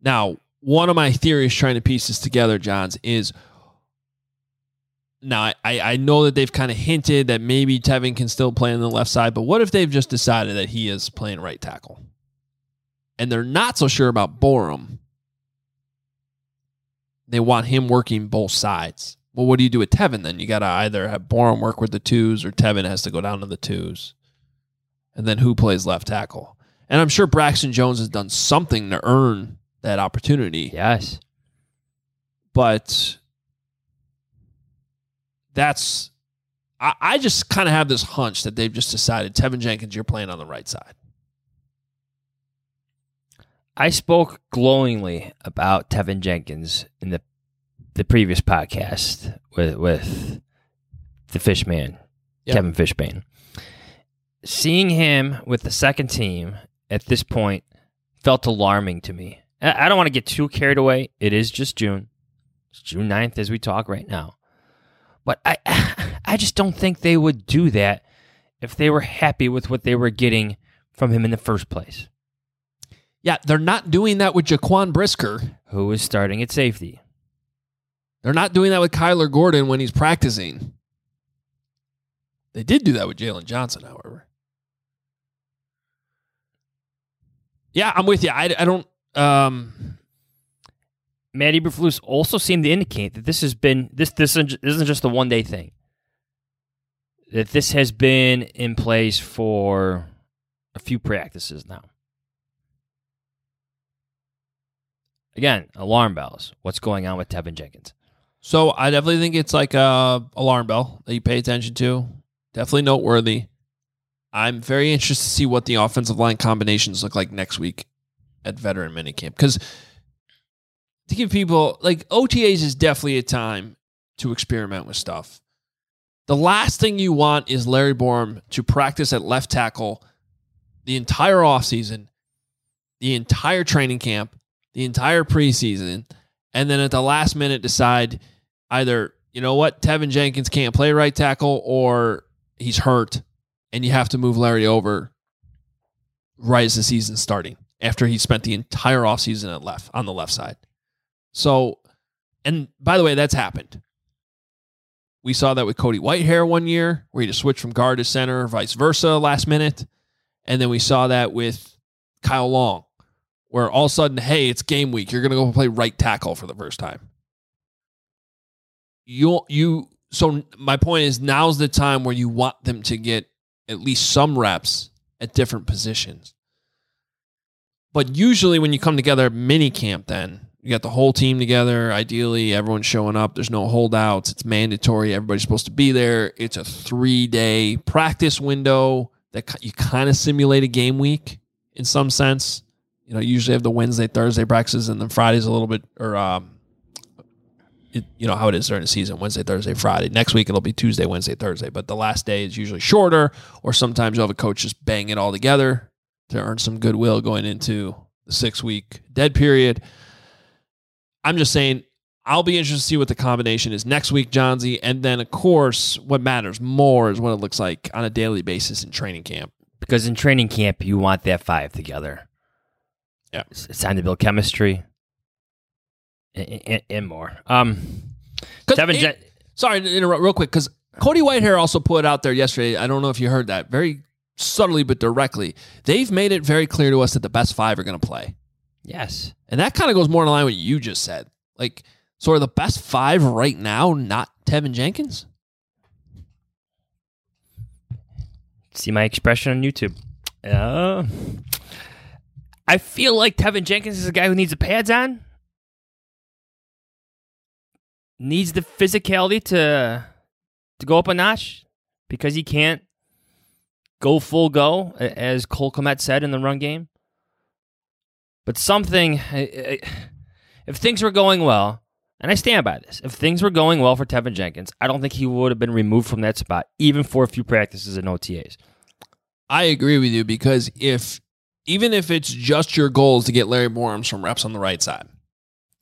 [SPEAKER 9] Now, one of my theories trying to piece this together, Johns, is now I, I know that they've kind of hinted that maybe Tevin can still play on the left side, but what if they've just decided that he is playing right tackle? And they're not so sure about Borom they want him working both sides. Well, what do you do with Tevin then? You got to either have Borom work with the twos or Tevin has to go down to the twos. And then who plays left tackle? And I'm sure Braxton Jones has done something to earn that opportunity.
[SPEAKER 10] Yes.
[SPEAKER 9] But that's, I, I just kind of have this hunch that they've just decided Tevin Jenkins, you're playing on the right side.
[SPEAKER 10] I spoke glowingly about Tevin Jenkins in the the previous podcast with with the Fishman,
[SPEAKER 9] Yep.
[SPEAKER 10] Kevin Fishbane. Seeing him with the second team at this point felt alarming to me. I don't want to get too carried away. It is just June. It's June 9th as we talk right now. But I [LAUGHS] I just don't think they would do that if they were happy with what they were getting from him in the first place.
[SPEAKER 9] Yeah, they're not doing that with Jaquan Brisker.
[SPEAKER 10] Who is starting at safety?
[SPEAKER 9] They're not doing that with Kyler Gordon when he's practicing. They did do that with Jalen Johnson, however. Yeah, I'm with you. I, I don't. Um,
[SPEAKER 10] Matt Eberflus also seemed to indicate that this has been this this isn't isn't just a one day thing. That this has been in place for a few practices now. Again, alarm bells. What's going on with Teven Jenkins?
[SPEAKER 9] so I definitely think it's like a alarm bell that you pay attention to. Definitely noteworthy. I'm very interested to see what the offensive line combinations look like next week at veteran minicamp because to give people like OTAs is definitely a time to experiment with stuff. The last thing you want is Larry Borom to practice at left tackle the entire offseason, the entire training camp, the entire preseason, and then at the last minute decide either, you know what, Teven Jenkins can't play right tackle or he's hurt and you have to move Larry over right as the season's starting after he spent the entire offseason at left on the left side. So, and by the way, that's happened. We saw that with Cody Whitehair one year, where he just switched from guard to center, vice versa, last minute. And then we saw that with Kyle Long, where all of a sudden, hey, it's game week. You're going to go play right tackle for the first time. You, you, so my point is now's the time where you want them to get at least some reps at different positions. But usually when you come together at mini camp, then you got the whole team together. Ideally, everyone's showing up. There's no holdouts. It's mandatory. Everybody's supposed to be there. It's a three day practice window that you kind of simulate a game week in some sense. You know, you usually have the Wednesday, Thursday practices, and then Friday's a little bit, or um, you know how it is during the season Wednesday, Thursday, Friday. Next week it'll be Tuesday, Wednesday, Thursday, but the last day is usually shorter, or sometimes you'll have a coach just bang it all together to earn some goodwill going into the six week dead period. I'm just saying, I'll be interested to see what the combination is next week, Jahnsy. And then, of course, what matters more is what it looks like on a daily basis in training camp.
[SPEAKER 10] Because in training camp, you want that five together.
[SPEAKER 9] Yeah.
[SPEAKER 10] It's, it's time to build chemistry and, and, more. Um, Teven
[SPEAKER 9] it-
[SPEAKER 10] Jen-
[SPEAKER 9] sorry to interrupt real quick because Cody Whitehair also put out there yesterday. I don't know if you heard that very subtly but directly. They've made it very clear to us that the best five are going to play.
[SPEAKER 10] yes.
[SPEAKER 9] And that kind of goes more in line with what you just said. Like, so are the best five right now not Teven Jenkins?
[SPEAKER 10] See my expression on YouTube. Uh, I feel like Teven Jenkins is a guy who needs the pads on, needs the physicality to to go up a notch because he can't go full go, as Cole Kmet said in the run game. But something, I- I- if things were going well, and I stand by this, if things were going well for Teven Jenkins, I don't think he would have been removed from that spot, even for a few practices and OTAs.
[SPEAKER 9] I agree with you because if even if it's just your goals to get Larry Borom's from reps on the right side,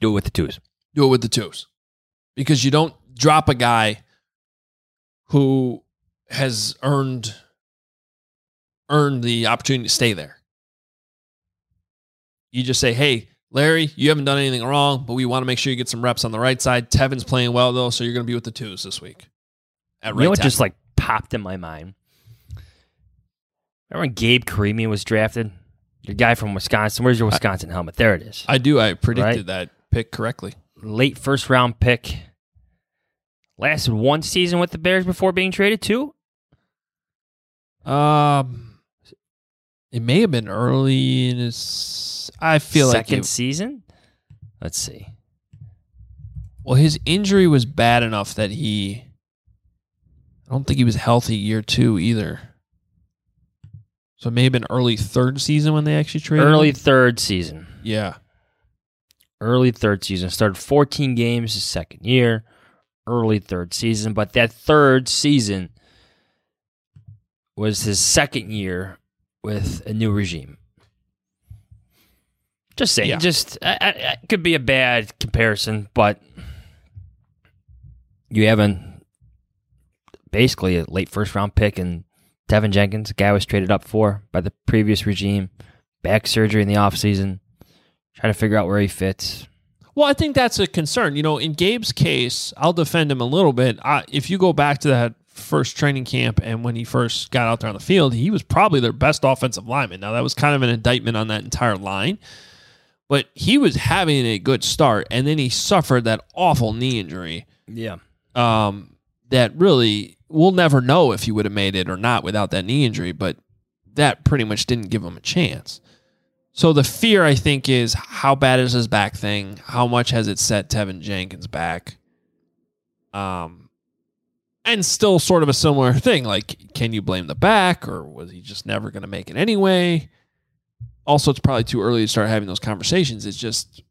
[SPEAKER 10] Do it with the twos.
[SPEAKER 9] do it with the twos because you don't drop a guy who has earned earned the opportunity to stay there. You just say, "Hey, Larry, you haven't done anything wrong, but we want to make sure you get some reps on the right side. Teven's playing well though, so you're going to be with the twos this week." At
[SPEAKER 10] You know what
[SPEAKER 9] tackle.
[SPEAKER 10] just like popped in my mind? Remember when Gabe Carimi was drafted? Your guy from Wisconsin. Where's your Wisconsin helmet? There it is.
[SPEAKER 9] I do. I predicted
[SPEAKER 10] Right?
[SPEAKER 9] that pick correctly.
[SPEAKER 10] Late first round pick. lasted one season with the Bears before being traded too.
[SPEAKER 9] Um, it may have been early in his. I feel
[SPEAKER 10] second
[SPEAKER 9] like it,
[SPEAKER 10] season. Let's see.
[SPEAKER 9] well, his injury was bad enough that he. I don't think he was healthy year two either. So it may have been early third season when they actually traded.
[SPEAKER 10] Early
[SPEAKER 9] him.
[SPEAKER 10] third season.
[SPEAKER 9] yeah.
[SPEAKER 10] Early third season. Started 14 games his second year. Early third season, but that third season was his second year with a new regime. Just saying,
[SPEAKER 9] Yeah.
[SPEAKER 10] just I, I, it could be a bad comparison, but you have a basically a late first round pick and Teven Jenkins, a guy was traded up for by the previous regime, back surgery in the offseason, trying to figure out where he fits.
[SPEAKER 9] Well, I think that's a concern. You know, in Gabe's case, I'll defend him a little bit. I, if you go back to that first training camp and when he first got out there on the field, he was probably their best offensive lineman. Now, that was kind of an indictment on that entire line, but he was having a good start, and then he suffered that awful knee injury.
[SPEAKER 10] Yeah.
[SPEAKER 9] Um, that really we'll never know if he would have made it or not without that knee injury, but that pretty much didn't give him a chance. So the fear, I think, is how bad is his back thing? How much has it set Teven Jenkins back? Um, and still sort of a similar thing. Like, can you blame the back, or was he just never going to make it anyway? Also, it's probably too early to start having those conversations. It's just,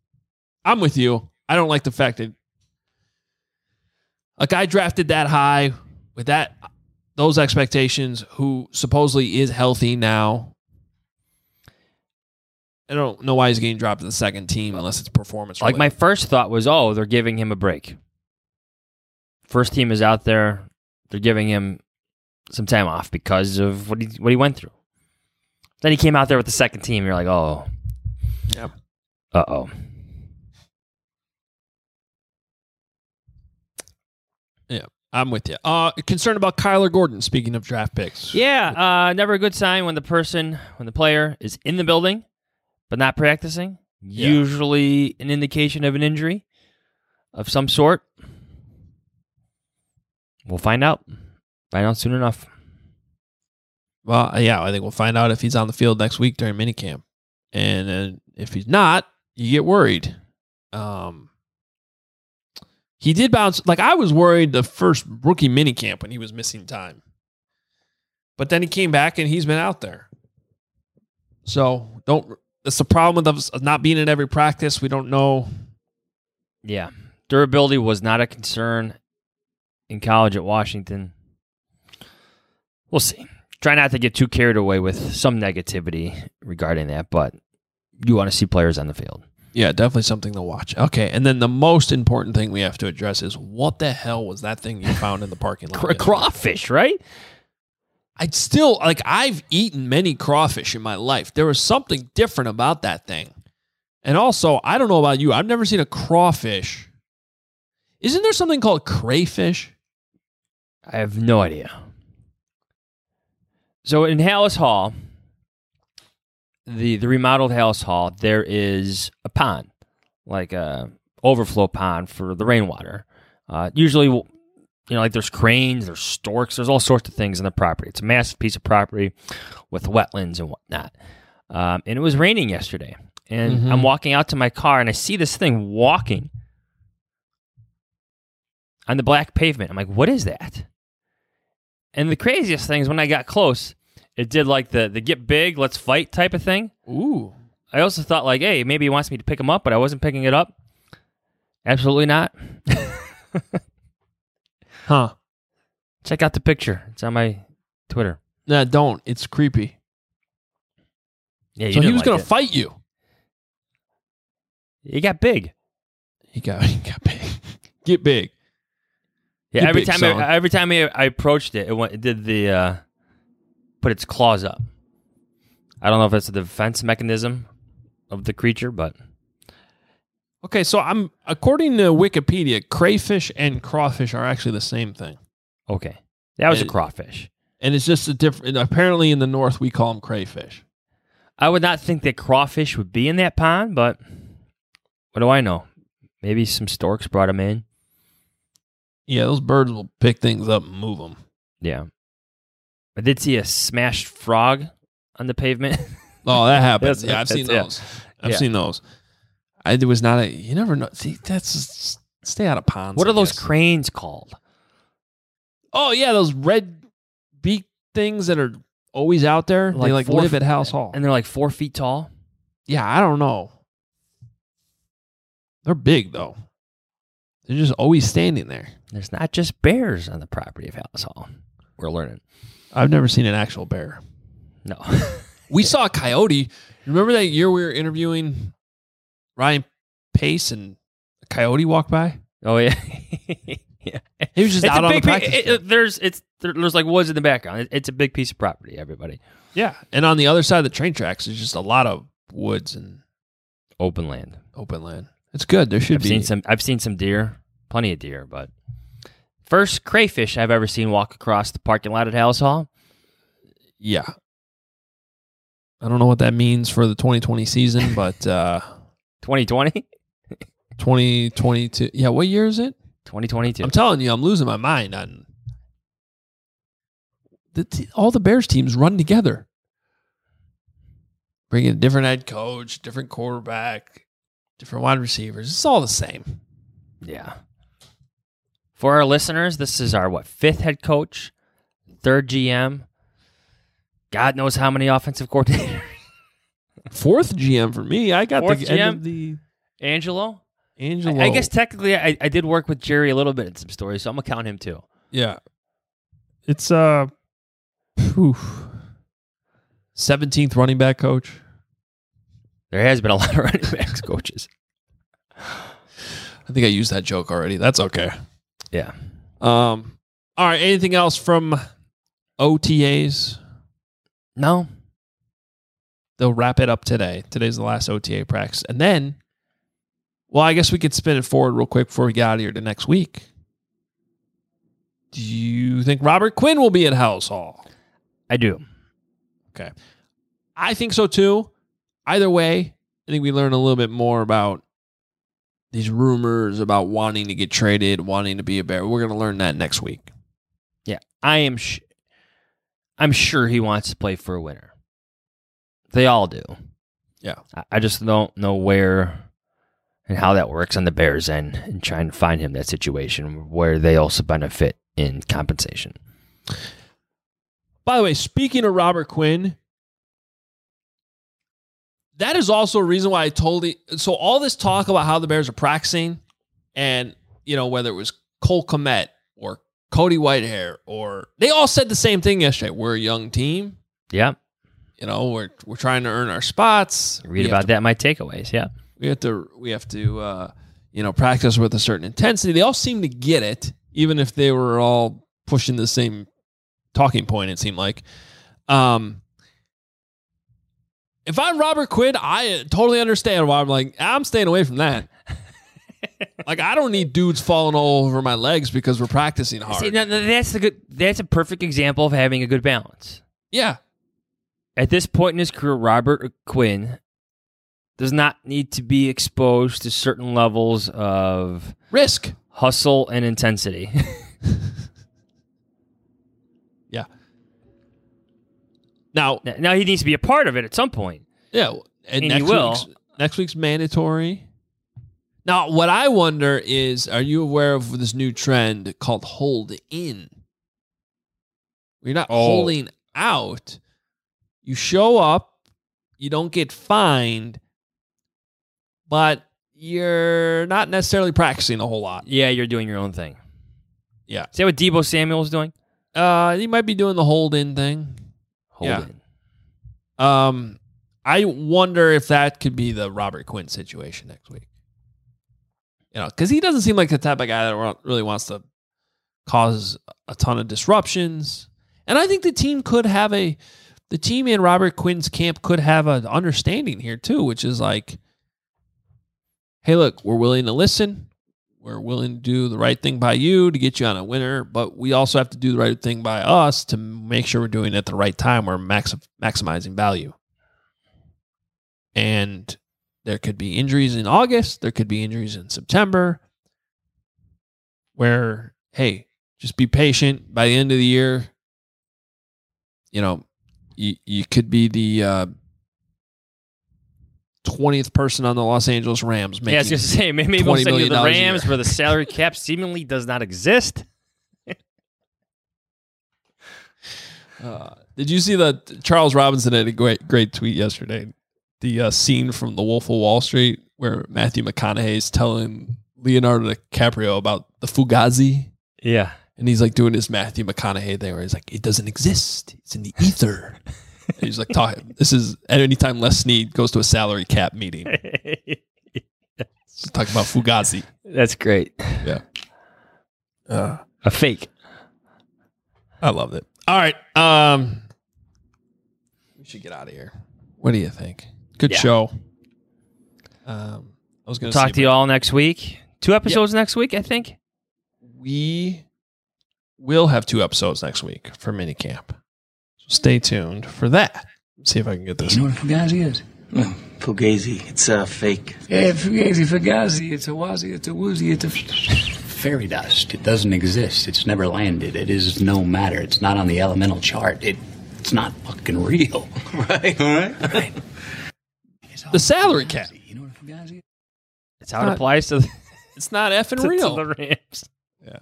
[SPEAKER 9] I'm with you. I don't like the fact that a guy drafted that high with that those expectations, who supposedly is healthy now. I don't know why he's getting dropped to the second team unless it's performance.
[SPEAKER 10] Like my first thought was, oh, they're giving him a break. First team is out there. They're giving him some time off because of what he what he went through. Then he came out there with the second team. You're like, oh,
[SPEAKER 9] Yep.
[SPEAKER 10] uh oh.
[SPEAKER 9] Yeah, I'm with you. Uh, concerned about Kyler Gordon. Speaking of draft picks,
[SPEAKER 10] Yeah, uh, never a good sign when the person, when the player is in the building but not practicing.
[SPEAKER 9] Yeah.
[SPEAKER 10] Usually an indication of an injury of some sort. We'll find out. Find out soon enough.
[SPEAKER 9] Well, yeah, I think we'll find out if he's on the field next week during minicamp, and uh, if he's not, you get worried. Um, he did bounce. Like I was worried the first rookie minicamp when he was missing time, but then he came back and he's been out there. So don't. That's the problem with us not being in every practice. We don't know.
[SPEAKER 10] Yeah. Durability was not a concern in college at Washington. We'll see. Try not to get too carried away with some negativity regarding that, but you want to see players on the field.
[SPEAKER 9] Yeah, definitely something to watch. Okay, and then the most important thing we have to address is what the hell was that thing you found in the parking lot?
[SPEAKER 10] Cra- [LAUGHS] crawfish, right?
[SPEAKER 9] I'd still like I've eaten many crawfish in my life. There was something different about that thing. And also, I don't know about you. I've never seen a crawfish. Isn't there something called crayfish?
[SPEAKER 10] I have no idea. So in Halas Hall, the the remodeled Halas Hall, there is a pond, like a overflow pond for the rainwater. Uh, usually, you know, like there's cranes, there's storks, there's all sorts of things in the property. It's a massive piece of property with wetlands and whatnot. Um, and it was raining yesterday, and
[SPEAKER 9] Mhm.
[SPEAKER 10] I'm walking out to my car, and I see this thing walking on the black pavement. I'm like, what is that? And the craziest thing is when I got close, it did like the the get big, let's fight type of thing.
[SPEAKER 9] Ooh.
[SPEAKER 10] I also thought like, hey, maybe he wants me to pick him up, but I wasn't picking it up. Absolutely not. [LAUGHS]
[SPEAKER 9] Huh.
[SPEAKER 10] Check out the picture. It's on my Twitter.
[SPEAKER 9] Nah, don't. It's creepy.
[SPEAKER 10] Yeah, you
[SPEAKER 9] so he was
[SPEAKER 10] like
[SPEAKER 9] gonna
[SPEAKER 10] it.
[SPEAKER 9] fight you.
[SPEAKER 10] He got big.
[SPEAKER 9] He got [LAUGHS] he got big. Get big.
[SPEAKER 10] Yeah,
[SPEAKER 9] Get
[SPEAKER 10] every
[SPEAKER 9] big,
[SPEAKER 10] time. I, every time I, I approached it, it went it did the uh, put its claws up. I don't know if it's a defense mechanism of the creature, but
[SPEAKER 9] Okay, so I'm according to Wikipedia, crayfish and crawfish are actually the same thing.
[SPEAKER 10] okay, that was a crawfish.
[SPEAKER 9] And it's just a different apparently in the north we call them crayfish.
[SPEAKER 10] I would not think that crawfish would be in that pond, but what do I know? Maybe some storks brought them in.
[SPEAKER 9] Yeah, those birds will pick things up and move them.
[SPEAKER 10] Yeah. I did see a smashed frog on the pavement.
[SPEAKER 9] Oh, that [LAUGHS] happens. Yeah, I've seen those. I've
[SPEAKER 10] Yeah.
[SPEAKER 9] seen those. I there was not a. You never know. See, that's just, stay out of ponds.
[SPEAKER 10] What
[SPEAKER 9] I
[SPEAKER 10] are those
[SPEAKER 9] guess.
[SPEAKER 10] cranes called?
[SPEAKER 9] Oh yeah, those red beak things that are always out there. they like live at Halas Hall.
[SPEAKER 10] And they're like four feet tall.
[SPEAKER 9] Yeah, I don't know. They're big though. They're just always standing there.
[SPEAKER 10] There's not just bears on the property of Halas Hall. We're learning.
[SPEAKER 9] I've never seen an actual bear.
[SPEAKER 10] No.
[SPEAKER 9] We [LAUGHS] saw a coyote. Remember that year we were interviewing Ryan Pace and a coyote walked by?
[SPEAKER 10] Oh yeah. [LAUGHS] yeah.
[SPEAKER 9] He was just
[SPEAKER 10] It's
[SPEAKER 9] out on the practice
[SPEAKER 10] it- it- there's it's there- there's like woods in the background. It- It's a big piece of property, everybody.
[SPEAKER 9] Yeah. And on the other side of the train tracks, there's just a lot of woods and
[SPEAKER 10] Open land.
[SPEAKER 9] open land. It's good. There should
[SPEAKER 10] I've
[SPEAKER 9] be.
[SPEAKER 10] seen some I've seen some deer, plenty of deer, but first crayfish I've ever seen walk across the parking lot at Halas Hall.
[SPEAKER 9] Yeah. I don't know what that means for the 2020 season, but uh
[SPEAKER 10] 2020?
[SPEAKER 9] 2022. Yeah, what year is it?
[SPEAKER 10] 2022.
[SPEAKER 9] I'm telling you, I'm losing my mind on the t- all the Bears teams run together. Bring in a different head coach, different quarterback, different wide receivers. It's all the same.
[SPEAKER 10] Yeah. For our listeners, this is our what fifth head coach, third GM. God knows how many offensive coordinators.
[SPEAKER 9] Fourth GM for me. I got
[SPEAKER 10] Fourth
[SPEAKER 9] the end of the
[SPEAKER 10] Angelo.
[SPEAKER 9] Angelo.
[SPEAKER 10] I, I guess technically I, I did work with Jerry a little bit in some stories, so I'm gonna count him too.
[SPEAKER 9] Yeah. It's uh 17th running back coach.
[SPEAKER 10] There has been a [LAUGHS] lot of running backs coaches.
[SPEAKER 9] I think I used that joke already. That's okay.
[SPEAKER 10] Yeah.
[SPEAKER 9] Um all right, anything else from OTAs?
[SPEAKER 10] No.
[SPEAKER 9] They'll wrap it up today. Today's the last OTA practice. And then well, I guess we could spin it forward real quick before we get out of here to next week. Do you think Robert Quinn will be at Halas Hall?
[SPEAKER 10] I do.
[SPEAKER 9] Okay. I think so too. Either way, I think we learn a little bit more about these rumors about wanting to get traded, wanting to be a bear. We're going to learn that next week.
[SPEAKER 10] Yeah, I am. Sh- I'm sure he wants to play for a winner. They all do.
[SPEAKER 9] Yeah.
[SPEAKER 10] I, just don't know where and how that works on the Bears end and trying to find him that situation where they also benefit in compensation.
[SPEAKER 9] By the way, speaking of Robert Quinn, that is also a reason why I told you. So all this talk about how the Bears are practicing, and you know whether it was Cole Kmet or Cody Whitehair, or they all said the same thing yesterday. We're a young team.
[SPEAKER 10] Yeah.
[SPEAKER 9] You know, we're we're trying to earn our spots.
[SPEAKER 10] Read
[SPEAKER 9] We
[SPEAKER 10] about
[SPEAKER 9] to-
[SPEAKER 10] that in my takeaways. Yeah.
[SPEAKER 9] We have to we have to uh, you know practice with a certain intensity. They all seem to get it, even if they were all pushing the same talking point. It seemed like. Um, if I'm Robert Quinn, I totally understand why I'm like I'm staying away from that. [LAUGHS] like I don't need dudes falling all over my legs because we're practicing hard.
[SPEAKER 10] See, that's the good. That's a perfect example of having a good balance.
[SPEAKER 9] yeah,
[SPEAKER 10] At this point in his career, Robert Quinn does not need to be exposed to certain levels of
[SPEAKER 9] risk,
[SPEAKER 10] hustle, and intensity. [LAUGHS]
[SPEAKER 9] yeah. Now,
[SPEAKER 10] now he needs to be a part of it at some point.
[SPEAKER 9] Yeah, and,
[SPEAKER 10] And he
[SPEAKER 9] next
[SPEAKER 10] will.
[SPEAKER 9] Week's, next week's mandatory. Now, what I wonder is, are you aware of this new trend called hold in? You're not
[SPEAKER 10] Oh.
[SPEAKER 9] holding out. You show up, you don't get fined, but you're not necessarily practicing a whole lot.
[SPEAKER 10] Yeah, you're doing your own thing.
[SPEAKER 9] Yeah.
[SPEAKER 10] Is that what Deebo Samuel's doing?
[SPEAKER 9] Uh, you might be doing the hold in thing.
[SPEAKER 10] Hold
[SPEAKER 9] Yeah.
[SPEAKER 10] in.
[SPEAKER 9] Um, I wonder if that could be the Robert Quinn situation next week. You know, because he doesn't seem like the type of guy that really wants to cause a ton of disruptions. And I think the team could have a, the team in Robert Quinn's camp could have an understanding here too, which is like, hey, look, we're willing to listen. We're willing to do the right thing by you to get you on a winner, but we also have to do the right thing by us to make sure we're doing it at the right time. We're max- maximizing value. And there could be injuries in August, there could be injuries in September where hey, just be patient. By the end of the year, you know, you you could be the uh, twentieth person on the Los Angeles Rams. Making
[SPEAKER 10] Yeah, I was going to say, maybe we'll send you the. Rams where the salary [LAUGHS] cap seemingly does not exist. [LAUGHS]
[SPEAKER 9] Uh, did you see that Charles Robinson had a great great tweet yesterday? The uh, scene from The Wolf of Wall Street where Matthew McConaughey is telling Leonardo DiCaprio about the Fugazi.
[SPEAKER 10] Yeah.
[SPEAKER 9] And he's like doing his Matthew McConaughey thing where he's like, it doesn't exist. It's in the ether. And he's like talking. This is at any time Les Snead goes to a salary cap meeting. [LAUGHS] Talking about Fugazi.
[SPEAKER 10] That's great.
[SPEAKER 9] Yeah. Uh,
[SPEAKER 10] A fake.
[SPEAKER 9] I loved it. All right. Um, we should get out of here. What do you think? Good
[SPEAKER 10] Yeah.
[SPEAKER 9] show. Um, I was going to
[SPEAKER 10] Talk to you all next week. Two episodes next week, I think.
[SPEAKER 9] We will have two episodes next week for minicamp. So stay tuned for that. see if I can get this.
[SPEAKER 13] You know what Fugazi is? Hmm.
[SPEAKER 14] Fugazi. It's a fake.
[SPEAKER 13] Yeah, Fugazi, Fugazi. It's a wazi, it's a woozy, it's a fairy dust. It doesn't exist. It's never landed. It is no matter. It's not on the elemental chart. It, it's not fucking real. [LAUGHS]
[SPEAKER 14] Right. All right.
[SPEAKER 9] The salary cap. You know what Fugazi?
[SPEAKER 10] It's how it applies to the, [LAUGHS]
[SPEAKER 9] It's not effing
[SPEAKER 10] to,
[SPEAKER 9] real.
[SPEAKER 10] to the Rams.
[SPEAKER 9] Yeah.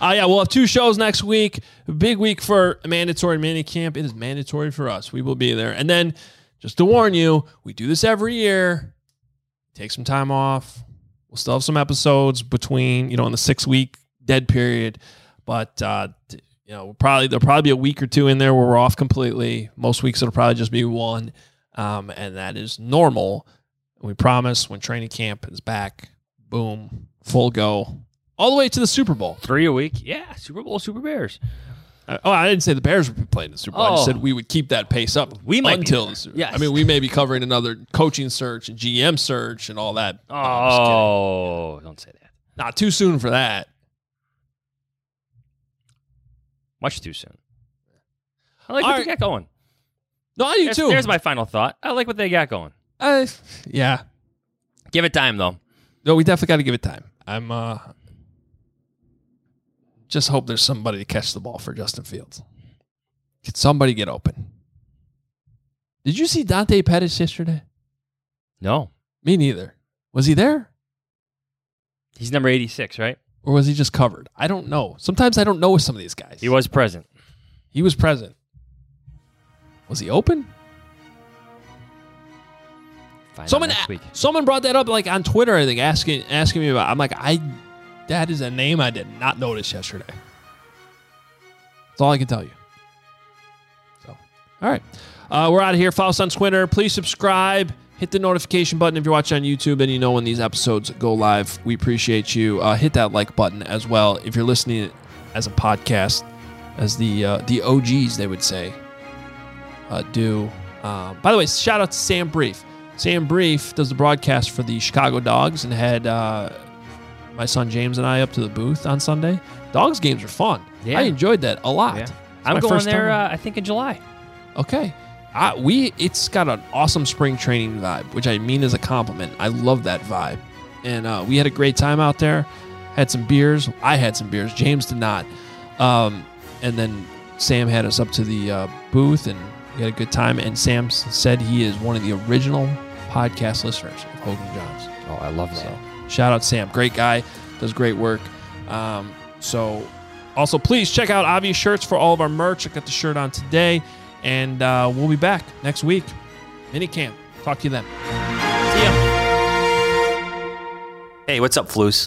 [SPEAKER 9] Uh, yeah, we'll have two shows next week. Big week for mandatory mini camp. It is mandatory for us. We will be there. And then, just to warn you, we do this every year. Take some time off. We'll still have some episodes between, you know, in the six week dead period. But, uh, you know, we'll probably there'll probably be a week or two in there where we're off completely. Most weeks it'll probably just be one. Um, and that is normal. We promise when training camp is back, boom, full go, all the way to the Super Bowl.
[SPEAKER 10] Three a week. Yeah. Super Bowl, Super Bears.
[SPEAKER 9] Uh, oh, I didn't say the Bears would be playing the Super Bowl. I just
[SPEAKER 10] Oh.
[SPEAKER 9] said we would keep that pace up.
[SPEAKER 10] We might be
[SPEAKER 9] until
[SPEAKER 10] there.
[SPEAKER 9] the Super.
[SPEAKER 10] Yes.
[SPEAKER 9] I mean, we may be covering another coaching search and GM search and all that. No, I'm just kidding.
[SPEAKER 10] Oh, don't say that.
[SPEAKER 9] not too soon for that.
[SPEAKER 10] Much too soon. I like
[SPEAKER 9] All
[SPEAKER 10] what
[SPEAKER 9] right.
[SPEAKER 10] they got going.
[SPEAKER 9] No, I do
[SPEAKER 10] There's,
[SPEAKER 9] too.
[SPEAKER 10] there's my final thought. I like what they got going.
[SPEAKER 9] Uh, yeah.
[SPEAKER 10] Give it time, though.
[SPEAKER 9] No, we definitely got to give it time. I'm uh, just hope there's somebody to catch the ball for Justin Fields. Could somebody get open? Did you see Dante Pettis yesterday?
[SPEAKER 10] No.
[SPEAKER 9] Me neither. Was he there?
[SPEAKER 10] He's number 86, right?
[SPEAKER 9] Or was he just covered? I don't know. Sometimes I don't know with some of these guys.
[SPEAKER 10] He was present.
[SPEAKER 9] He was present. Was he open?
[SPEAKER 10] Find
[SPEAKER 9] someone, someone brought that up like on Twitter. I think asking asking me about. I'm like, I that is a name I did not notice yesterday. That's all I can tell you. So, all right, uh, we're out of here. Follow us on Twitter. Please subscribe. Hit the notification button if you're watching on YouTube and you know when these episodes go live. We appreciate you. Uh, hit that like button as well if you're listening as a podcast, as the uh, the OGs they would say uh, do. Uh, by the way, shout out to Sam Brief. Sam Brief does the broadcast for the Chicago Dogs and had uh, my son James and I up to the booth on Sunday. Dogs games are fun.
[SPEAKER 10] Yeah.
[SPEAKER 9] I enjoyed that a lot.
[SPEAKER 10] Yeah. I'm going there, uh, I think, in July.
[SPEAKER 9] Okay. I, we it's got an awesome spring training vibe, which I mean as a compliment. I love that vibe, and uh, we had a great time out there. Had some beers. I had some beers. James did not. Um, and then Sam had us up to the uh, booth, and we had a good time. And Sam said he is one of the original podcast listeners of Hoge and Jahns.
[SPEAKER 10] Oh, I love that.
[SPEAKER 9] So shout out Sam, great guy, does great work. Um, so also please check out Obvious Shirts for all of our merch. I got the shirt on today, and uh, we'll be back next week. Mini camp. Talk to you then. See ya.
[SPEAKER 14] Hey, what's up, Floos?